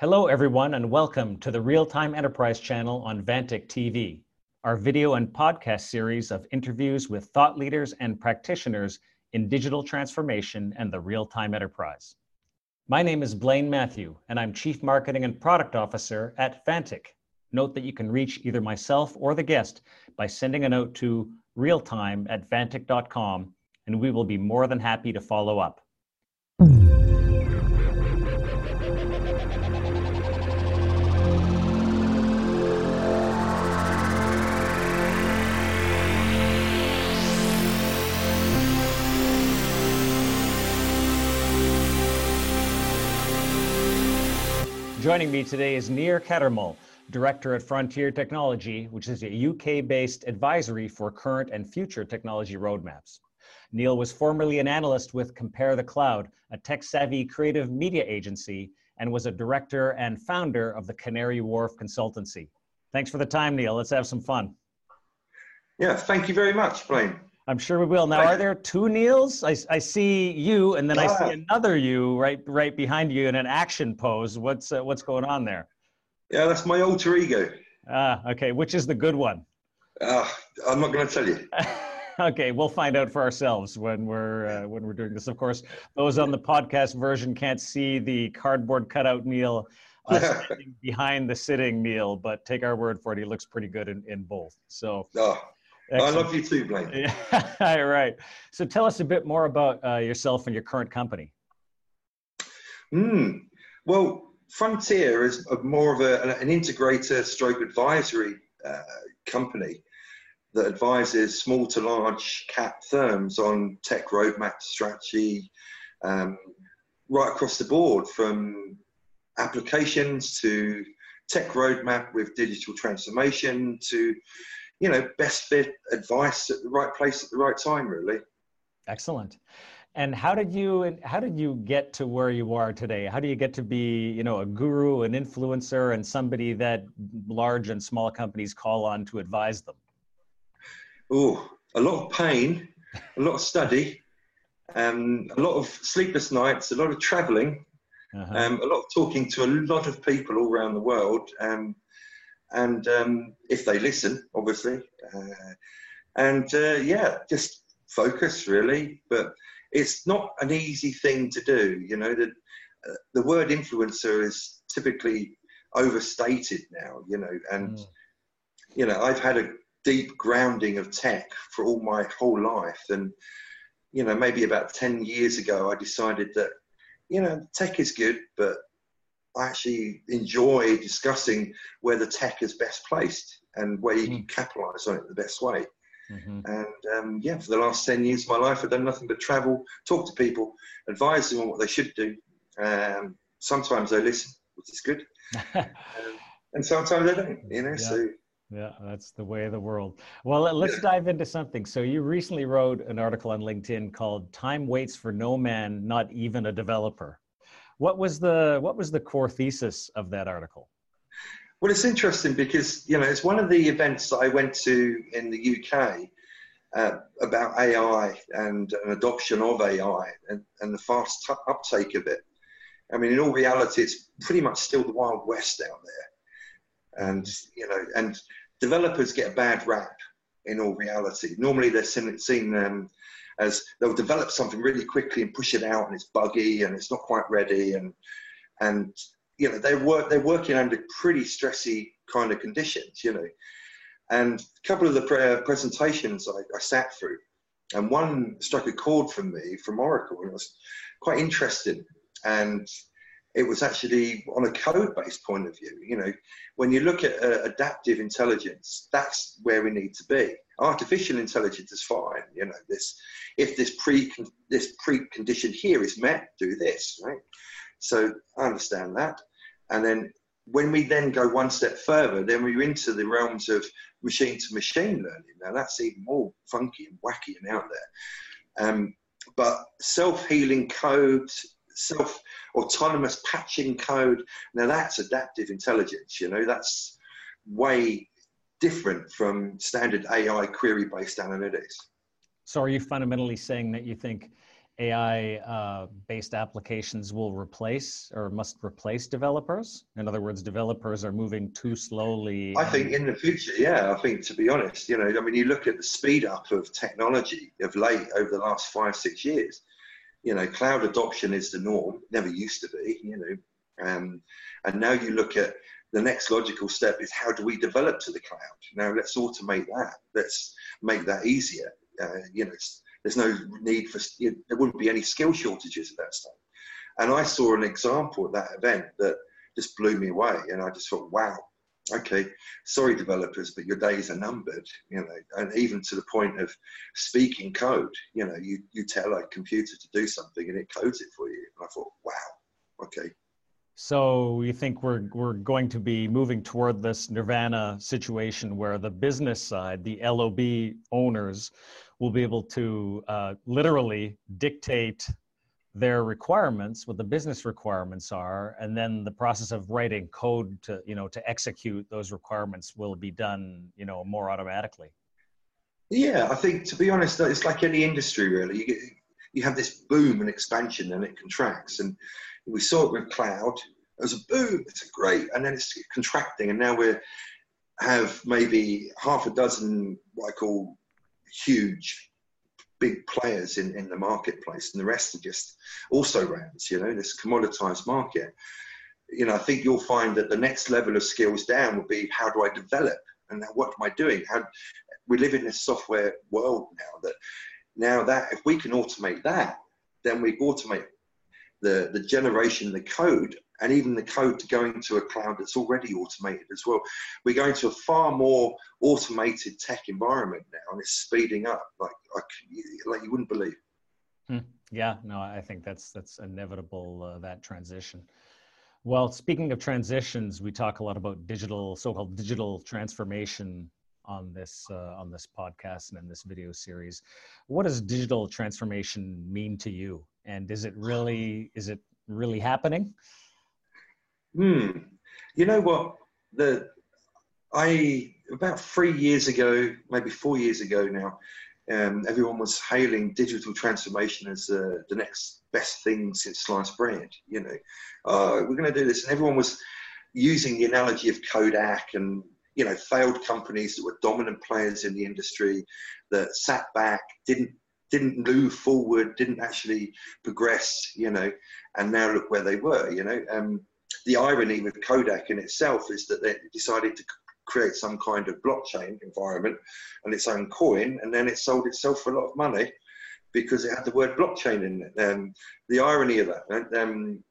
Hello, everyone, and welcome to the Real Time Enterprise channel on Vantiq TV, our video and podcast series of interviews with thought leaders and practitioners in digital transformation and the real time enterprise. My name is Blaine Mathieu, and I'm Chief Marketing and Product Officer at Vantiq. Note that you can reach either myself or the guest by sending a note to realtime at vantiq.com, and we will be more than happy to follow up. Joining me today is Neil Cattermull, Director at Frontier Technology, which is a UK based advisory for current and future technology roadmaps. Neil was formerly an analyst with Compare the Cloud, a tech savvy creative media agency, and was a director and founder of the Canary Wharf Consultancy. Thanks for the time, Neil. Let's have some fun. Yeah, thank you very much, Blaine. I'm sure we will. Now, are there two Neils? I, I see you, and then. I see another you right right behind you in an action pose. What's uh, what's going on there? Yeah, that's my alter ego. Ah, okay. Which is the good one? Uh, I'm not going to tell you. okay, we'll find out for ourselves when we're uh, when we're doing this. Of course, those on the podcast version can't see the cardboard cutout Neil uh, behind the sitting Neil, but take our word for it. He looks pretty good in, in both. So. Oh. Excellent. I love you too, Blaine. Yeah, right. So tell us a bit more about uh, yourself and your current company. Hmm. Well, Frontier is more of a, an integrator stroke advisory uh, company that advises small to large cap firms on tech roadmap strategy, um, right across the board from applications to tech roadmap with digital transformation to you know, best fit advice at the right place at the right time, really. Excellent. And how did you how did you get to where you are today? How do you get to be, you know, a guru, an influencer, and somebody that large and small companies call on to advise them? Oh, a lot of pain, a lot of study, um, a lot of sleepless nights, a lot of traveling, uh-huh. um, a lot of talking to a lot of people all around the world. Um, and um, if they listen, obviously, uh, and uh, yeah, just focus really. But it's not an easy thing to do. You know, the uh, the word influencer is typically overstated now. You know, and mm. you know, I've had a deep grounding of tech for all my whole life, and you know, maybe about ten years ago, I decided that you know, tech is good, but I actually enjoy discussing where the tech is best placed and where you mm. can capitalize on it the best way. Mm-hmm. And um, yeah, for the last 10 years of my life, I've done nothing but travel, talk to people, advise them on what they should do. Um, sometimes they listen, which is good. um, and sometimes they don't, you know, yeah. so. Yeah, that's the way of the world. Well, let's yeah. dive into something. So, you recently wrote an article on LinkedIn called Time Waits for No Man, Not Even a Developer. What was the what was the core thesis of that article? Well, it's interesting because you know it's one of the events that I went to in the UK uh, about AI and an adoption of AI and, and the fast t- uptake of it. I mean, in all reality, it's pretty much still the wild west out there, and you know, and developers get a bad rap in all reality. Normally, they're seen, seen um, as they'll develop something really quickly and push it out and it's buggy and it's not quite ready and and you know they work they're working under pretty stressy kind of conditions you know. And a couple of the pre- uh, presentations I, I, sat through and one struck a chord for me from oracle and it was quite interesting. And it was actually on a code-based point of view. You know, when you look at uh, adaptive intelligence, that's where we need to be. Artificial intelligence is fine. You know, this if this pre this precondition here is met, do this, right? So I understand that, and then when we then go one step further, then we're into the realms of machine to machine learning. Now that's even more funky and wacky and out there. Um, but self healing code, self autonomous patching code. Now that's adaptive intelligence. You know, that's way different from standard AI query based analytics. So are you fundamentally saying that you think AI uh, based applications will replace or must replace developers? In other words, developers are moving too slowly. I think in the future, yeah, I think to be honest, you know, I mean, you look at the speed up of technology of late over the last five, six years, you know, cloud adoption is the norm, never used to be, you know. Um, and now you look at the next logical step is how do we develop to the cloud? Now let's automate that. Let's make that easier. Uh, you know, there's no need for, you know, there wouldn't be any skill shortages at that stage. And I saw an example at that event that just blew me away. And I just thought, wow, okay, sorry developers, but your days are numbered, you know, and even to the point of speaking code, you know, you, you tell a computer to do something and it codes it for you. And I thought, wow, okay. So you think we're we're going to be moving toward this nirvana situation where the business side, the LOB owners, will be able to uh, literally dictate their requirements, what the business requirements are, and then the process of writing code to you know to execute those requirements will be done you know more automatically. Yeah, I think to be honest, it's like any industry really. You get you have this boom and expansion, and it contracts, and we saw it with cloud. It was a boom, it's a great, and then it's contracting, and now we have maybe half a dozen what I call huge big players in, in the marketplace, and the rest are just also rounds, you know, this commoditized market. You know, I think you'll find that the next level of skills down will be how do I develop and what am I doing? How we live in this software world now that now that if we can automate that, then we automate the, the generation, the code, and even the code to go into a cloud that's already automated as well. We're going to a far more automated tech environment now, and it's speeding up like like, like you wouldn't believe. Hmm. Yeah, no, I think that's that's inevitable uh, that transition. Well, speaking of transitions, we talk a lot about digital, so-called digital transformation on this uh, on this podcast and in this video series. What does digital transformation mean to you? And is it really is it really happening? Hmm. You know what? The I about three years ago, maybe four years ago now, um, everyone was hailing digital transformation as uh, the next best thing since sliced bread. You know, uh, we're going to do this, and everyone was using the analogy of Kodak and you know failed companies that were dominant players in the industry that sat back, didn't didn't move forward, didn't actually progress. You know, and now look where they were. You know. Um, the irony with Kodak in itself is that they decided to create some kind of blockchain environment and its own coin, and then it sold itself for a lot of money because it had the word blockchain in it. Um, the irony of that. Um,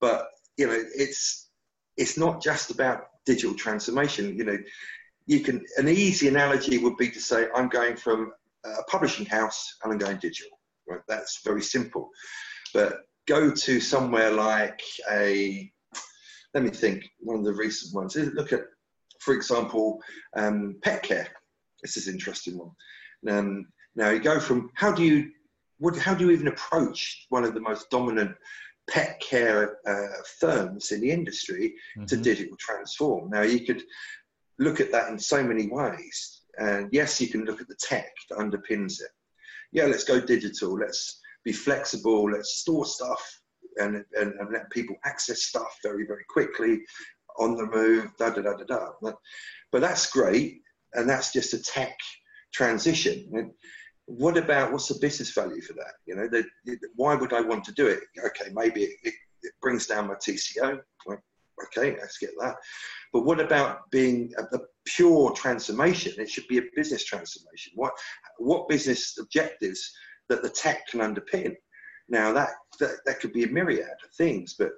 but you know, it's it's not just about digital transformation. You know, you can an easy analogy would be to say I'm going from a publishing house and I'm going digital. Right? That's very simple. But go to somewhere like a let me think, one of the recent ones. Is look at, for example, um, pet care. This is an interesting one. Um, now you go from how do you, what, how do you even approach one of the most dominant pet care uh, firms in the industry mm-hmm. to digital transform? Now you could look at that in so many ways. And yes, you can look at the tech that underpins it. Yeah, let's go digital. Let's be flexible. Let's store stuff and, and, and let people access stuff very, very quickly on the move, da da da da da. But, but that's great, and that's just a tech transition. What about what's the business value for that? You know, the, why would I want to do it? Okay, maybe it, it, it brings down my TCO. Okay, let's get that. But what about being a, a, pure transformation? It should be a business transformation. What what business objectives that the tech can underpin? Now that, that, that could be a myriad of things, but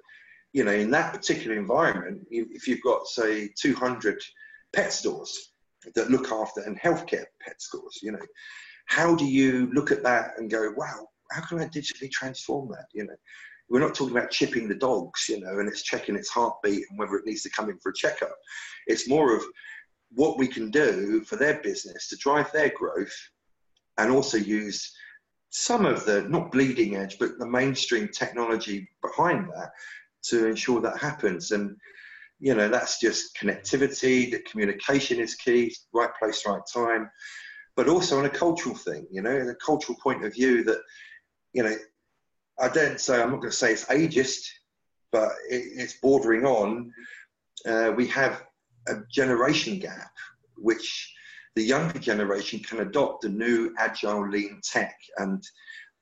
you know, in that particular environment, if you've got say 200 pet stores that look after and healthcare pet stores, you know, how do you look at that and go, wow, how can I digitally transform that? You know, we're not talking about chipping the dogs, you know, and it's checking its heartbeat and whether it needs to come in for a checkup. It's more of what we can do for their business to drive their growth and also use some of the not bleeding edge, but the mainstream technology behind that to ensure that happens. And you know, that's just connectivity. That communication is key. Right place, right time. But also on a cultural thing, you know, a cultural point of view that you know I don't say I'm not going to say it's ageist, but it, it's bordering on. Uh, we have a generation gap, which the younger generation can adopt the new agile lean tech and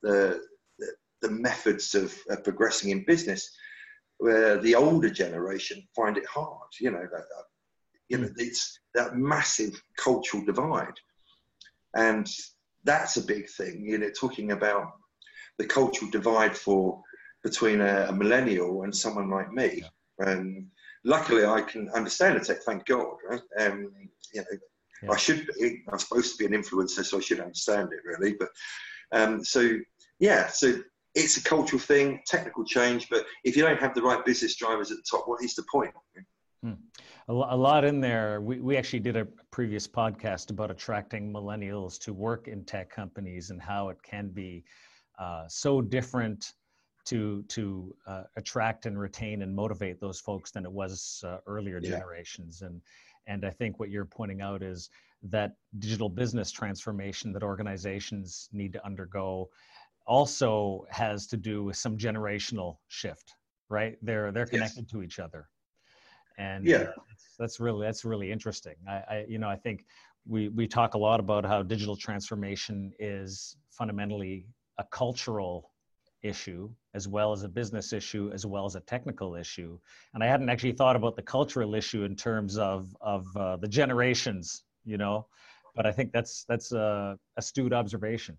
the the, the methods of, of, progressing in business, where the older generation find it hard. You know, that, you know, hmm. it's that massive cultural divide, and that's a big thing. You know, talking about the cultural divide for between a, a millennial and someone like me. Yeah. Um, luckily, I can understand the tech. Thank God. Right? Um, you know, yeah. I should be. I'm supposed to be an influencer, so I should understand it really. But um, so yeah, so it's a cultural thing, technical change. But if you don't have the right business drivers at the top, what is the point? Hmm. A, lot in there. We, we actually did a previous podcast about attracting millennials to work in tech companies and how it can be uh, so different to to uh, attract and retain and motivate those folks than it was uh, earlier yeah. generations. And and I think what you're pointing out is that digital business transformation that organizations need to undergo also has to do with some generational shift, right? They're they're connected yes. to each other, and yeah, that's, that's really that's really interesting. I, I you know I think we we talk a lot about how digital transformation is fundamentally a cultural issue as well as a business issue as well as a technical issue. And i hadn't actually thought about the cultural issue in terms of of uh, the generations you know? But i think that's that's a astute observation.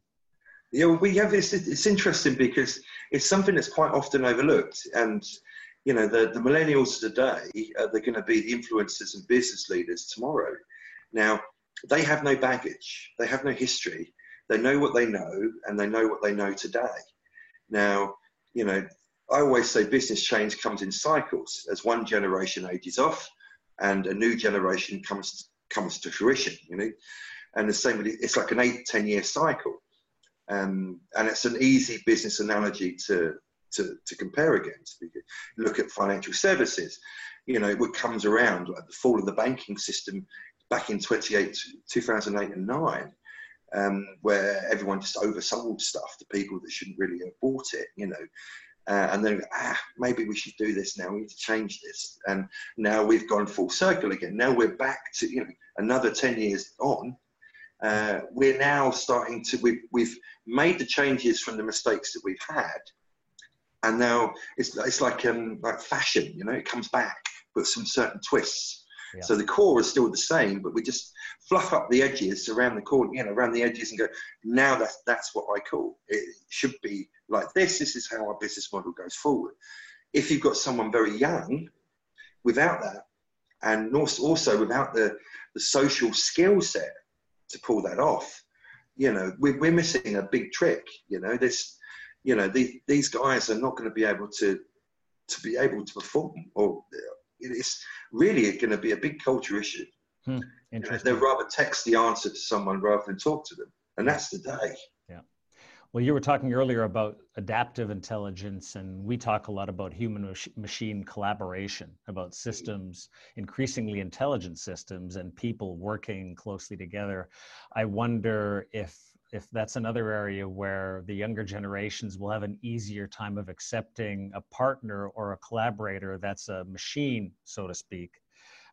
Yeah we have this it's interesting because it's something that's quite often overlooked. And you know the, the millennials today uh, they're going to be the influencers and business leaders tomorrow. Now they have no baggage. They have no history. They know what they know and they know what they know today. Now you know, I always say business change comes in cycles as one generation ages off and a new generation comes comes to fruition, you know. And the same, it's like an eight, 10 year cycle. Um, and it's an easy business analogy to, to, to compare against. Look at financial services, you know, what comes around, like the fall of the banking system back in 28, 2008 and 9 um, where everyone just oversold stuff to people that shouldn't really have bought it, you know. Uh, and then ah, maybe we should do this now. We need to change this. And now we've gone full circle again. Now we're back to you know another ten years on. Uh, we're now starting to we've we've made the changes from the mistakes that we've had, and now it's it's like um like fashion. You know, it comes back with some certain twists. So the core is still the same, but we just fluff up the edges around the core, you know, around the edges and go, now that's, that's what I call it should be like this. This is how our business model goes forward. If you've got someone very young without that, and also without the, the social skill set to pull that off, you know, we're, we're missing a big trick. You know, this, you know, the, these guys are not going to be able to, to be able to perform or it's really going to be a big culture issue. Hmm. They'd rather text the answer to someone rather than talk to them. And that's the day. Yeah. Well, you were talking earlier about adaptive intelligence, and we talk a lot about human machine collaboration, about systems, increasingly intelligent systems, and people working closely together. I wonder if if that's another area where the younger generations will have an easier time of accepting a partner or a collaborator that's a machine, so to speak,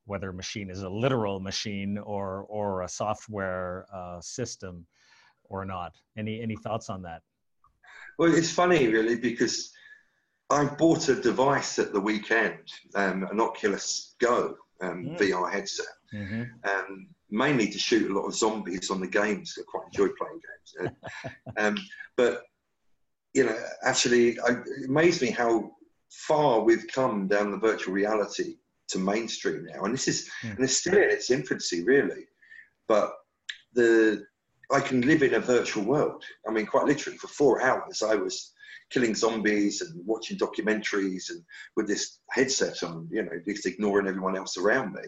whether a machine is a literal machine or or a software uh, system or not. Any any thoughts on that? Well, it's funny really because I bought a device at the weekend, um, an Oculus Go um, mm. VR headset, mm-hmm. um, mainly to shoot a lot of zombies on the games. I quite enjoy playing games. um, but, you know, actually, I, it amazed me how far we've come down the virtual reality to mainstream now. And this is, mm. and it's still in its infancy, really. But the, I can live in a virtual world. I mean, quite literally, for four hours, I was killing zombies and watching documentaries and with this headset on, you know, just ignoring everyone else around me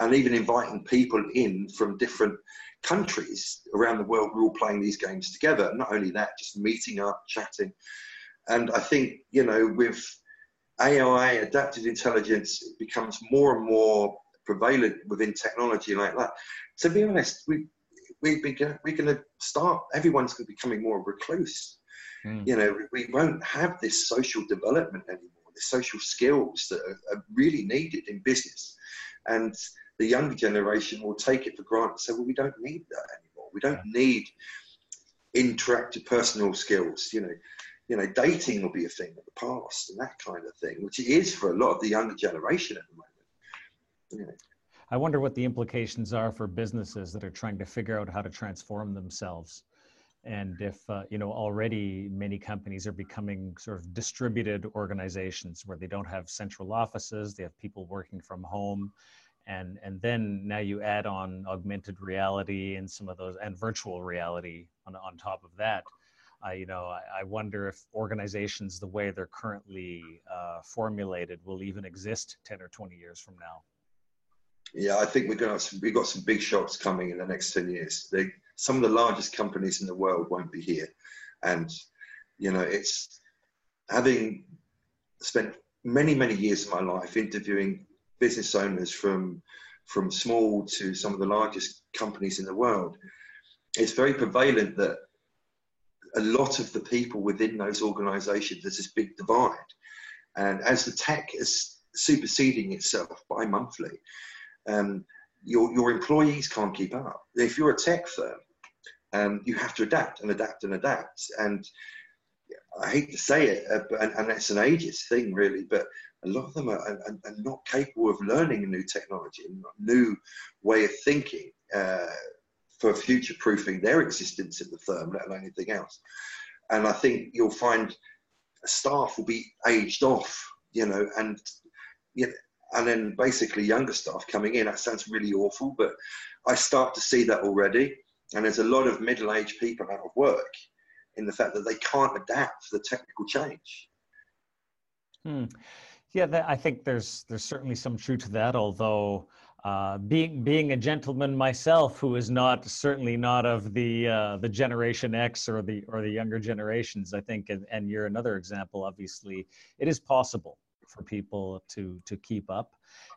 and even inviting people in from different countries around the world. We're all playing these games together. Not only that, just meeting up, chatting. And I think, you know, with AI, adaptive intelligence, it becomes more and more prevalent within technology like that. To be honest, we, we, we're going to start, everyone's going to be becoming more recluse. Mm. You know, we won't have this social development anymore, the social skills that are, are really needed in business. And the younger generation will take it for granted say, well, we don't need that anymore. We don't need interactive personal skills. You know, you know, dating will be a thing of the past and that kind of thing, which it is for a lot of the younger generation at the moment. You know. I wonder what the implications are for businesses that are trying to figure out how to transform themselves. And if, uh, you know, already many companies are becoming sort of distributed organizations where they don't have central offices, they have people working from home. And, and then now you add on augmented reality and some of those and virtual reality on, on top of that I, you know, I, I, wonder if organizations, the way they're currently uh, formulated, will even exist 10 or 20 years from now. Yeah, I think we're going to we've got some big shocks coming in the next 10 years. They, some of the largest companies in the world won't be here. And, you know, it's having spent many, many years of my life interviewing business owners from, from small to some of the largest companies in the world. It's very prevalent that a lot of the people within those organizations, there's this big divide. And as the tech is superseding itself bi monthly, um, your, your employees can't keep up. If you're a tech firm, um, you have to adapt and adapt and adapt. And I hate to say it, uh, but, and, and it's an ageist thing, really, but a lot of them are, are, are not capable of learning a new technology, a new way of thinking. Uh, for future proofing their existence in the firm, let alone anything else. And I think you'll find staff will be aged off, you know, and you know, and then basically younger staff coming in. That sounds really awful, but I start to see that already. And there's a lot of middle-aged people out of work in the fact that they can't adapt to the technical change. Hmm. Yeah, that, I think there's there's certainly some truth to that. Although uh, being being a gentleman myself, who is not certainly not of the uh, the Generation X or the or the younger generations, I think, and, and you're another example. Obviously, it is possible for people to to keep up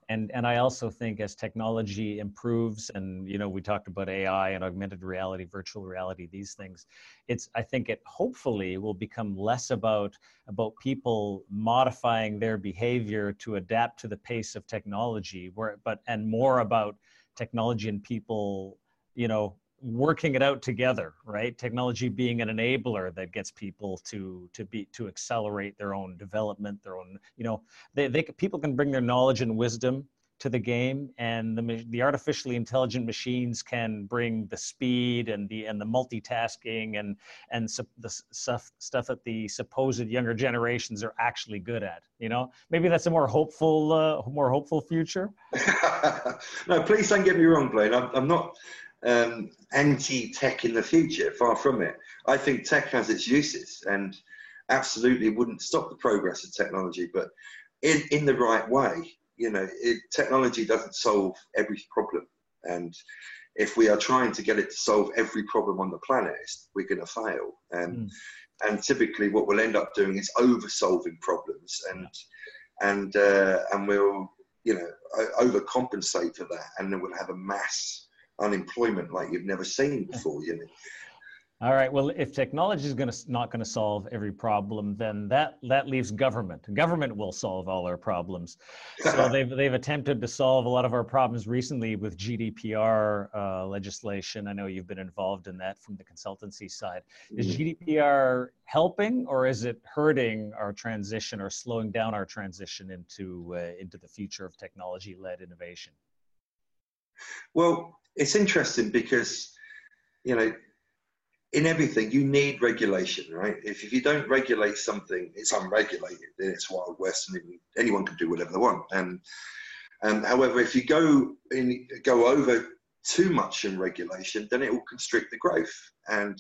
and and i also think as technology improves and you know we talked about ai and augmented reality virtual reality these things it's i think it hopefully will become less about about people modifying their behavior to adapt to the pace of technology where but and more about technology and people you know working it out together right? Technology being an enabler that gets people to to be to accelerate their own development their own you know they, they people can bring their knowledge and wisdom to the game and the the artificially intelligent machines can bring the speed and the and the multitasking and and su- the stuff stuff that the supposed younger generations are actually good at you know? Maybe that's a more hopeful uh, more hopeful future. No please don't get me wrong blaine. I'm, I'm not um, anti-tech in the future. Far from it. I think tech has its uses and absolutely wouldn't stop the progress of technology, but in, in the right way. You know, it, technology doesn't solve every problem, and if we are trying to get it to solve every problem on the planet, we're going to fail. And mm. and typically, what we'll end up doing is over solving problems, and and uh, and we'll you know overcompensate for that, and then we'll have a mass unemployment like you've never seen before. You know. All right. Well, if technology is going to not going to solve every problem, then that that leaves government. Government will solve all our problems. So they've they've attempted to solve a lot of our problems recently with GDPR uh, legislation. I know you've been involved in that from the consultancy side. Is mm-hmm. GDPR helping or is it hurting our transition or slowing down our transition into uh, into the future of technology-led innovation? Well, it's interesting because, you know, in everything you need regulation, right? If, if you don't regulate something, it's unregulated. Then it's wild west, and anyone can do whatever they want. And um, however, if you go in, go over too much in regulation, then it will constrict the growth. And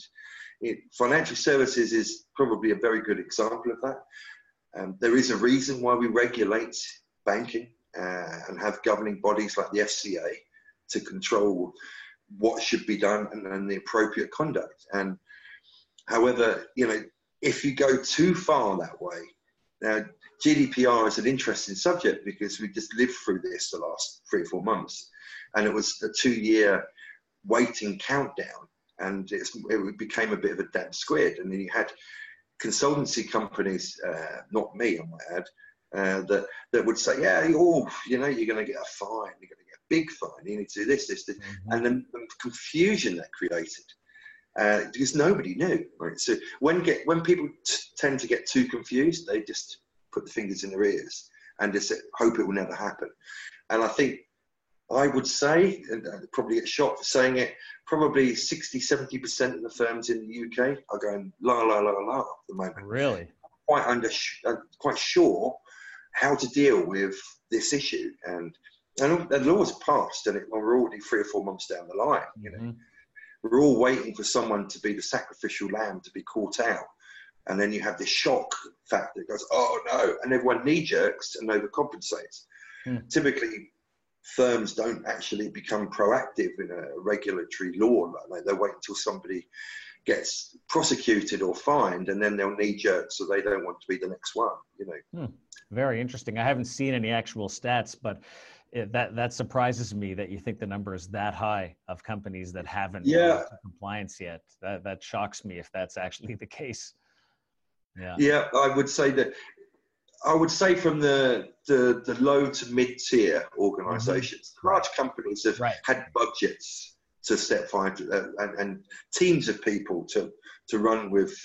it, financial services is probably a very good example of that. Um, there is a reason why we regulate banking uh, and have governing bodies like the FCA to control what should be done and, the appropriate conduct. And however, you know, if you go too far that way, now GDPR is an interesting subject because we just lived through this the last three or four months, and it was a two-year waiting countdown, and it became a bit of a damn squid. And then you had consultancy companies, uh, not me, I might add, uh, that that would say, yeah, oh, you know, you're going to get a fine, you're going to big fine, you need to do this, this, this, mm-hmm. and then the confusion that created. Uh, because nobody knew, right? So when get when people t- tend to get too confused, they just put the fingers in their ears and just hope it will never happen. And I think I would say, and I'd probably get shot for saying it, probably 60, 70% of the firms in the UK are going la, la, la, la at the moment. Really? Quite, under, uh, quite sure how to deal with this issue. And, and the law's passed, and it, well, we're already three or four months down the line. You know? Mm-hmm. We're all waiting for someone to be the sacrificial lamb to be caught out. And then you have this shock factor that goes, oh no, and everyone knee jerks and overcompensates. Mm. Typically, firms don't actually become proactive in a regulatory law. Like they wait until somebody gets prosecuted or fined, and then they'll knee jerk, so they don't want to be the next one. You know. Hmm. Very interesting. I haven't seen any actual stats, but it, that that surprises me that you think the number is that high of companies that haven't yeah. compliance yet. That that shocks me if that's actually the case. Yeah. Yeah, I would say that I would say from the the, the low to mid tier organizations, mm-hmm. large companies have right. had budgets to step forward uh, and, and, teams of people to to run with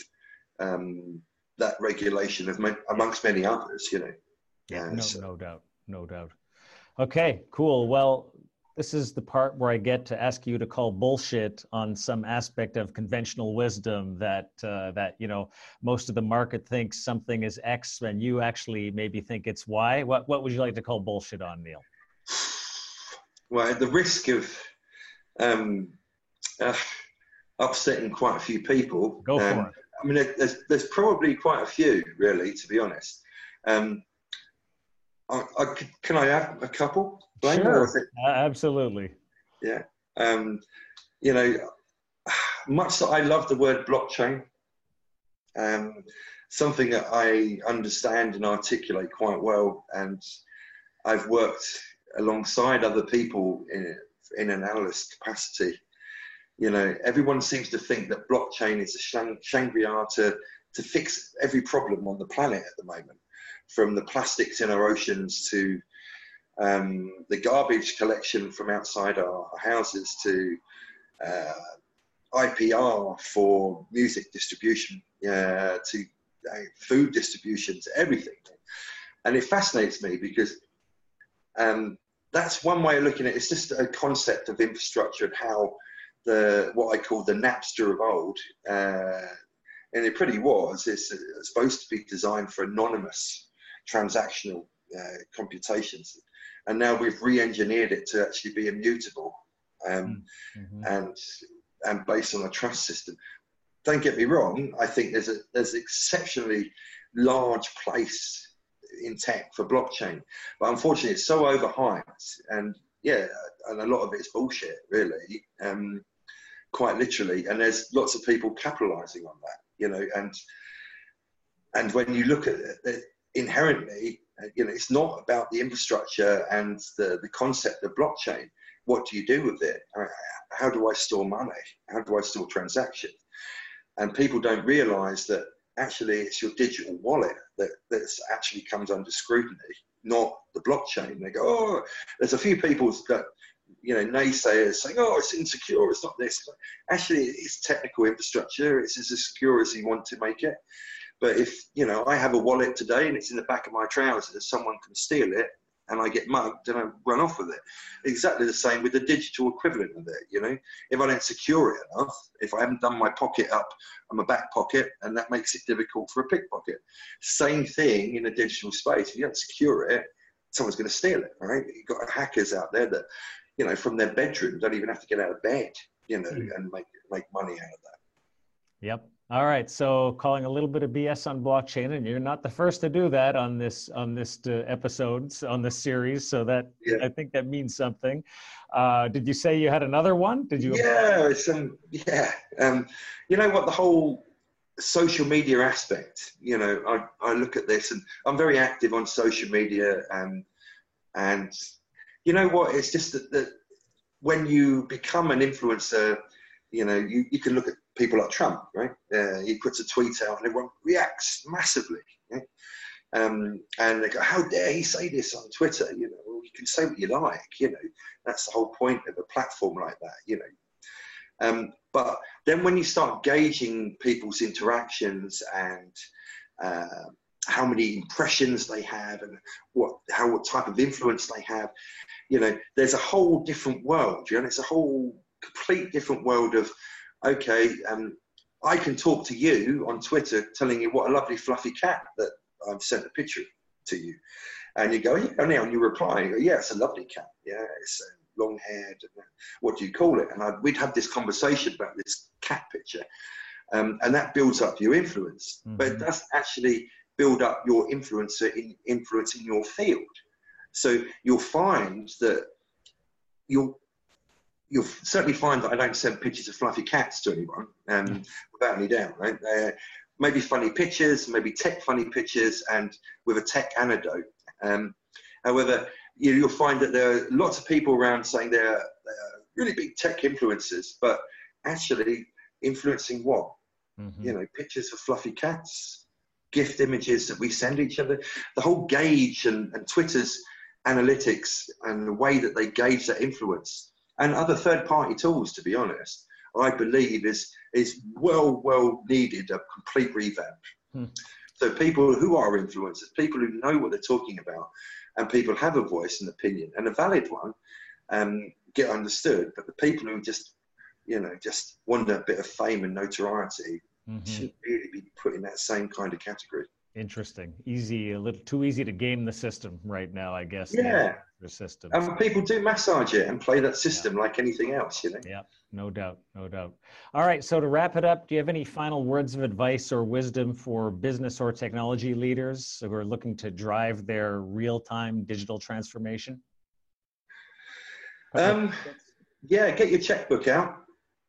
um, that regulation of amongst many others. You know. Yeah, uh, no, so. no doubt, no doubt. Okay, cool. Well, this is the part where I get to ask you to call bullshit on some aspect of conventional wisdom that uh, that you know most of the market thinks something is X and you actually maybe think it's Y. What what would you like to call bullshit on, Neil? Well, at the risk of um, uh, upsetting quite a few people, go for um, it. I mean, there's there's probably quite a few, really, to be honest. Um, I, I, can I have a couple? sure. It, uh, absolutely. Yeah. Um, you know, much that I love the word blockchain, um, something that I understand and articulate quite well, and I've worked alongside other people in, in an analyst capacity. You know, everyone seems to think that blockchain is a Shangri-La to, to fix every problem on the planet at the moment, from the plastics in our oceans to um, the garbage collection from outside our houses to uh, IPR for music distribution uh, to uh, food distribution to everything. And it fascinates me because um, that's one way of looking at it. It's just a concept of infrastructure and how the what I call the Napster of old, uh, and it pretty was. It's, it's supposed to be designed for anonymous transactional uh, computations and now we've re-engineered it to actually be immutable um, mm-hmm. and and based on a trust system. Don't get me wrong. I think there's a there's an exceptionally large place in tech for blockchain, but unfortunately, it's so overhyped, and yeah, and a lot of it's bullshit, really, um, quite literally. And there's lots of people capitalizing on that, you know, and and when you look at it, inherently, uh, you know, it's not about the infrastructure and the, the concept of blockchain. What do you do with it? How do I store money? How do I store transactions? And people don't realize that actually it's your digital wallet that that actually comes under scrutiny, not the blockchain. They go, oh, there's a few people that you know naysayers saying, oh, it's insecure, it's not this. Actually, it's technical infrastructure. It's as secure as you want to make it. But if, you know, I have a wallet today and it's in the back of my trousers, someone can steal it and I get mugged and I run off with it. Exactly the same with the digital equivalent of it, you know. If I don't secure it enough, if I haven't done my pocket up on my back pocket, and that makes it difficult for a pickpocket. Same thing in the digital space. If you don't secure it, someone's going to steal it, right? You've got hackers out there that, you know, from their bedroom don't even have to get out of bed, you know, mm. and make make money out of that. Yep. All right, so calling a little bit of BS on blockchain, and you're not the first to do that on this on this uh, episodes on this series. So that yeah. I think that means something. Uh, did you say you had another one? Did you? Yeah, it's, um, yeah. Um, you know what the whole social media aspect. You know, I, I look at this, and I'm very active on social media, and and you know what? It's just that, that when you become an influencer, you know, you, you can look at people like Trump, right? Uh, he puts a tweet out and everyone reacts massively. Right? Um, and they go, "How dare he say this on Twitter?" You know, well, you can say what you like. You know, that's the whole point of a platform like that. You know, um, but then when you start gauging people's interactions and uh, how many impressions they have and what how what type of influence they have, you know, there's a whole different world. You know, it's a whole complete different world of okay, um, I can talk to you on Twitter telling you what a lovely fluffy cat that I've sent a picture to you. And you go, yeah, and you reply, you go, yeah, it's a lovely cat. Yeah, it's uh, long haired. What do you call it? And I'd, we'd have this conversation about this cat picture. Um, and that builds up your influence. Mm-hmm. But it does actually build up your influencer in influencing your field. So you'll find that you'll you'll certainly find that I don't send pictures of fluffy cats to anyone, um, mm. without any doubt. Right? Uh, maybe funny pictures, maybe tech funny pictures, and with a tech anecdote. Um, however, you, will find that there are lots of people around saying they're, they're really big tech influencers, but actually influencing what? Mm-hmm. You know, pictures of fluffy cats, gift images that we send each other. The whole gauge and, and Twitter's analytics and the way that they gauge that influence and other third party tools, to be honest, I believe is is well well needed a complete revamp. Hmm. So people who are influencers, people who know what they're talking about, and people have a voice and opinion and a valid one, um, get understood. But the people who just you know just want a bit of fame and notoriety mm-hmm. shouldn't really be put in that same kind of category. Interesting. Easy, a little too easy to game the system right now, I guess. Yeah. System. And people do massage it and play that system yeah. like anything else, you know? Yeah, no doubt, no doubt. All right. So to wrap it up, do you have any final words of advice or wisdom for business or technology leaders who are looking to drive their real-time digital transformation? Um, yeah, get your checkbook out.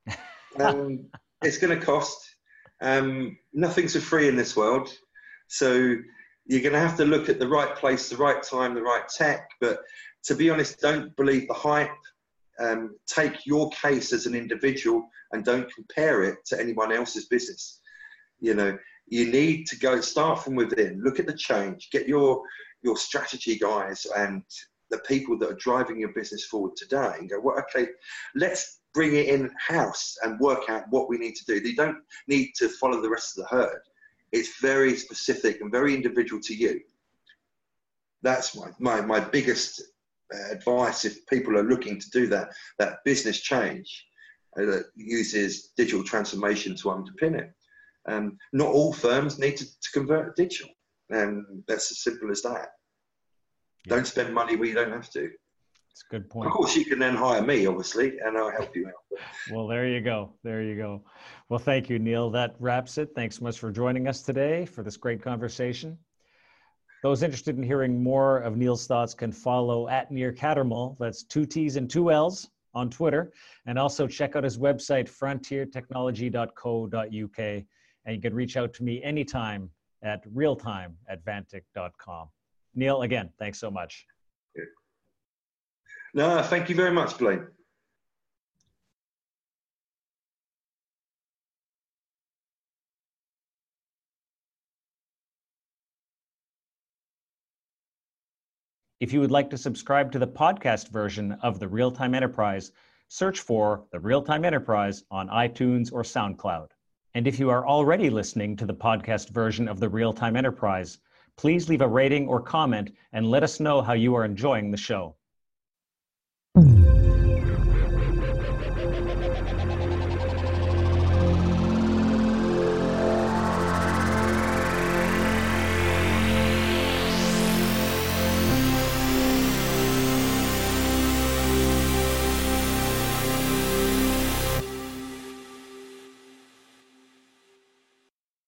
Um, it's going to cost. Um, nothing's for free in this world. So you're going to have to look at the right place, the right time, the right tech. But to be honest, don't believe the hype. Um, take your case as an individual and don't compare it to anyone else's business. You know, you need to go start from within. Look at the change. Get your your strategy guys and the people that are driving your business forward today and go, well, okay, let's bring it in house and work out what we need to do. They don't need to follow the rest of the herd. It's very specific and very individual to you. That's my, my, my biggest uh, advice if people are looking to do that, that business change uh, that uses digital transformation to underpin it. Um, not all firms need to, to convert digital, and that's as simple as that. Yeah. Don't spend money where you don't have to. It's a good point. Of course, you can then hire me, obviously, and I'll help you out. well, there you go. There you go. Well, thank you, Neil. That wraps it. Thanks so much for joining us today for this great conversation. Those interested in hearing more of Neil's thoughts can follow at Neil Cattermull. That's two T's and two L's on Twitter. And also check out his website, frontiertechnology.co.uk. And you can reach out to me anytime at realtime at vantiq.com. Neil, again, thanks so much. No, thank you very much, Blaine. If you would like to subscribe to the podcast version of the Real Time Enterprise, search for the Real Time Enterprise on iTunes or SoundCloud. And if you are already listening to the podcast version of the Real Time Enterprise, please leave a rating or comment and let us know how you are enjoying the show.